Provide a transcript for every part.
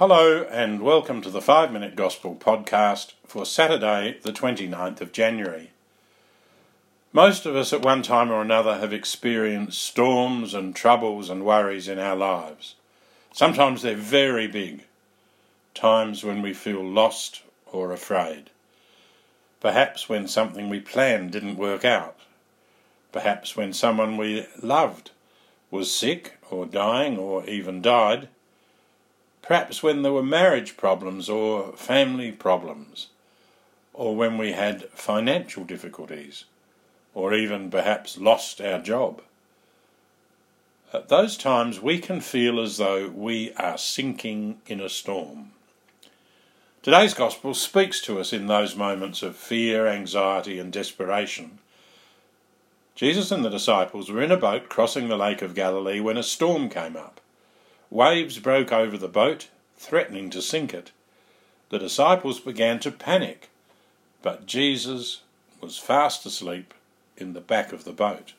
Hello, and welcome to the 5 Minute Gospel podcast for Saturday, the 29th of January. Most of us at one time or another have experienced storms and troubles and worries in our lives. Sometimes they're very big, times when we feel lost or afraid. Perhaps when something we planned didn't work out. Perhaps when someone we loved was sick or dying or even died Perhaps when there were marriage problems or family problems, or when we had financial difficulties, or even perhaps lost our job. At those times, we can feel as though we are sinking in a storm. Today's Gospel speaks to us in those moments of fear, anxiety, and desperation. Jesus and the disciples were in a boat crossing the Lake of Galilee when a storm came up. Waves broke over the boat, threatening to sink it. The disciples began to panic, but Jesus was fast asleep in the back of the boat.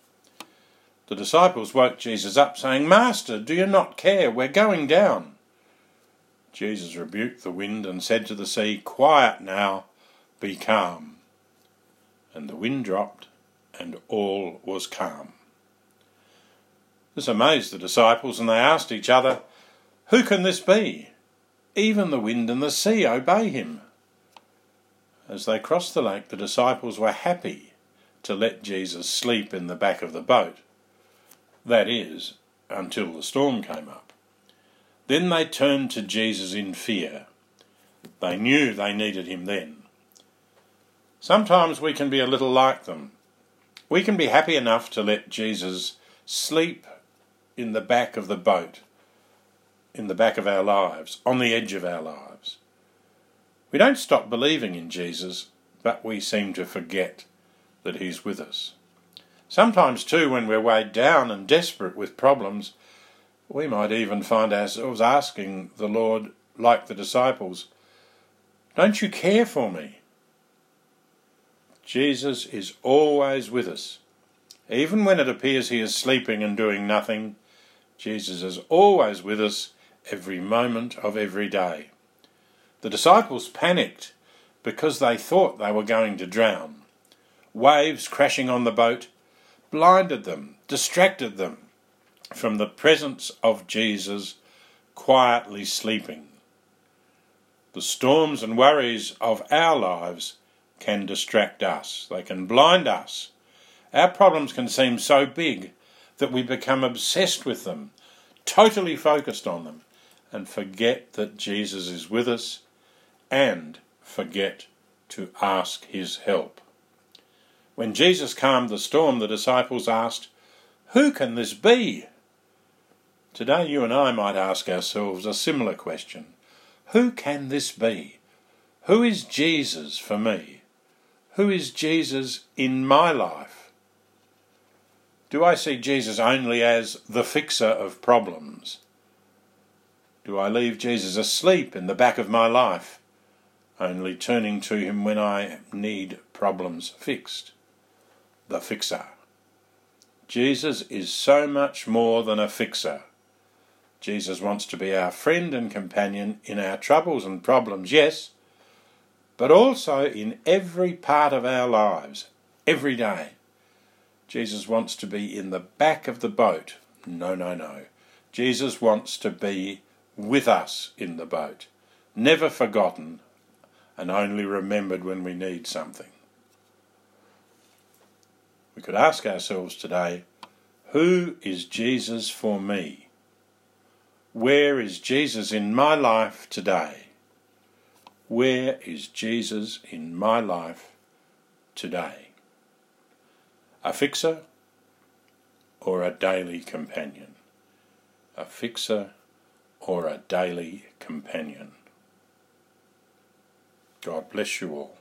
The disciples woke Jesus up, saying, Master, do you not care? We're going down. Jesus rebuked the wind and said to the sea, Quiet now, be calm. And the wind dropped, and all was calm. This amazed the disciples, and they asked each other, Who can this be? Even the wind and the sea obey him. As they crossed the lake, the disciples were happy to let Jesus sleep in the back of the boat. That is, until the storm came up. Then they turned to Jesus in fear. They knew they needed him then. Sometimes we can be a little like them. We can be happy enough to let Jesus sleep in the back of the boat, in the back of our lives, on the edge of our lives. We don't stop believing in Jesus, but we seem to forget that He's with us. Sometimes, too, when we're weighed down and desperate with problems, we might even find ourselves asking the Lord, like the disciples, Don't you care for me? Jesus is always with us. Even when it appears he is sleeping and doing nothing, Jesus is always with us every moment of every day. The disciples panicked because they thought they were going to drown. Waves crashing on the boat blinded them, distracted them from the presence of Jesus quietly sleeping. The storms and worries of our lives can distract us, they can blind us. Our problems can seem so big that we become obsessed with them, totally focused on them, and forget that Jesus is with us and forget to ask his help. When Jesus calmed the storm, the disciples asked, Who can this be? Today, you and I might ask ourselves a similar question Who can this be? Who is Jesus for me? Who is Jesus in my life? Do I see Jesus only as the fixer of problems? Do I leave Jesus asleep in the back of my life, only turning to him when I need problems fixed? The fixer. Jesus is so much more than a fixer. Jesus wants to be our friend and companion in our troubles and problems, yes, but also in every part of our lives, every day. Jesus wants to be in the back of the boat. No, no, no. Jesus wants to be with us in the boat, never forgotten and only remembered when we need something. We could ask ourselves today who is Jesus for me? Where is Jesus in my life today? Where is Jesus in my life today? A fixer or a daily companion? A fixer or a daily companion? God bless you all.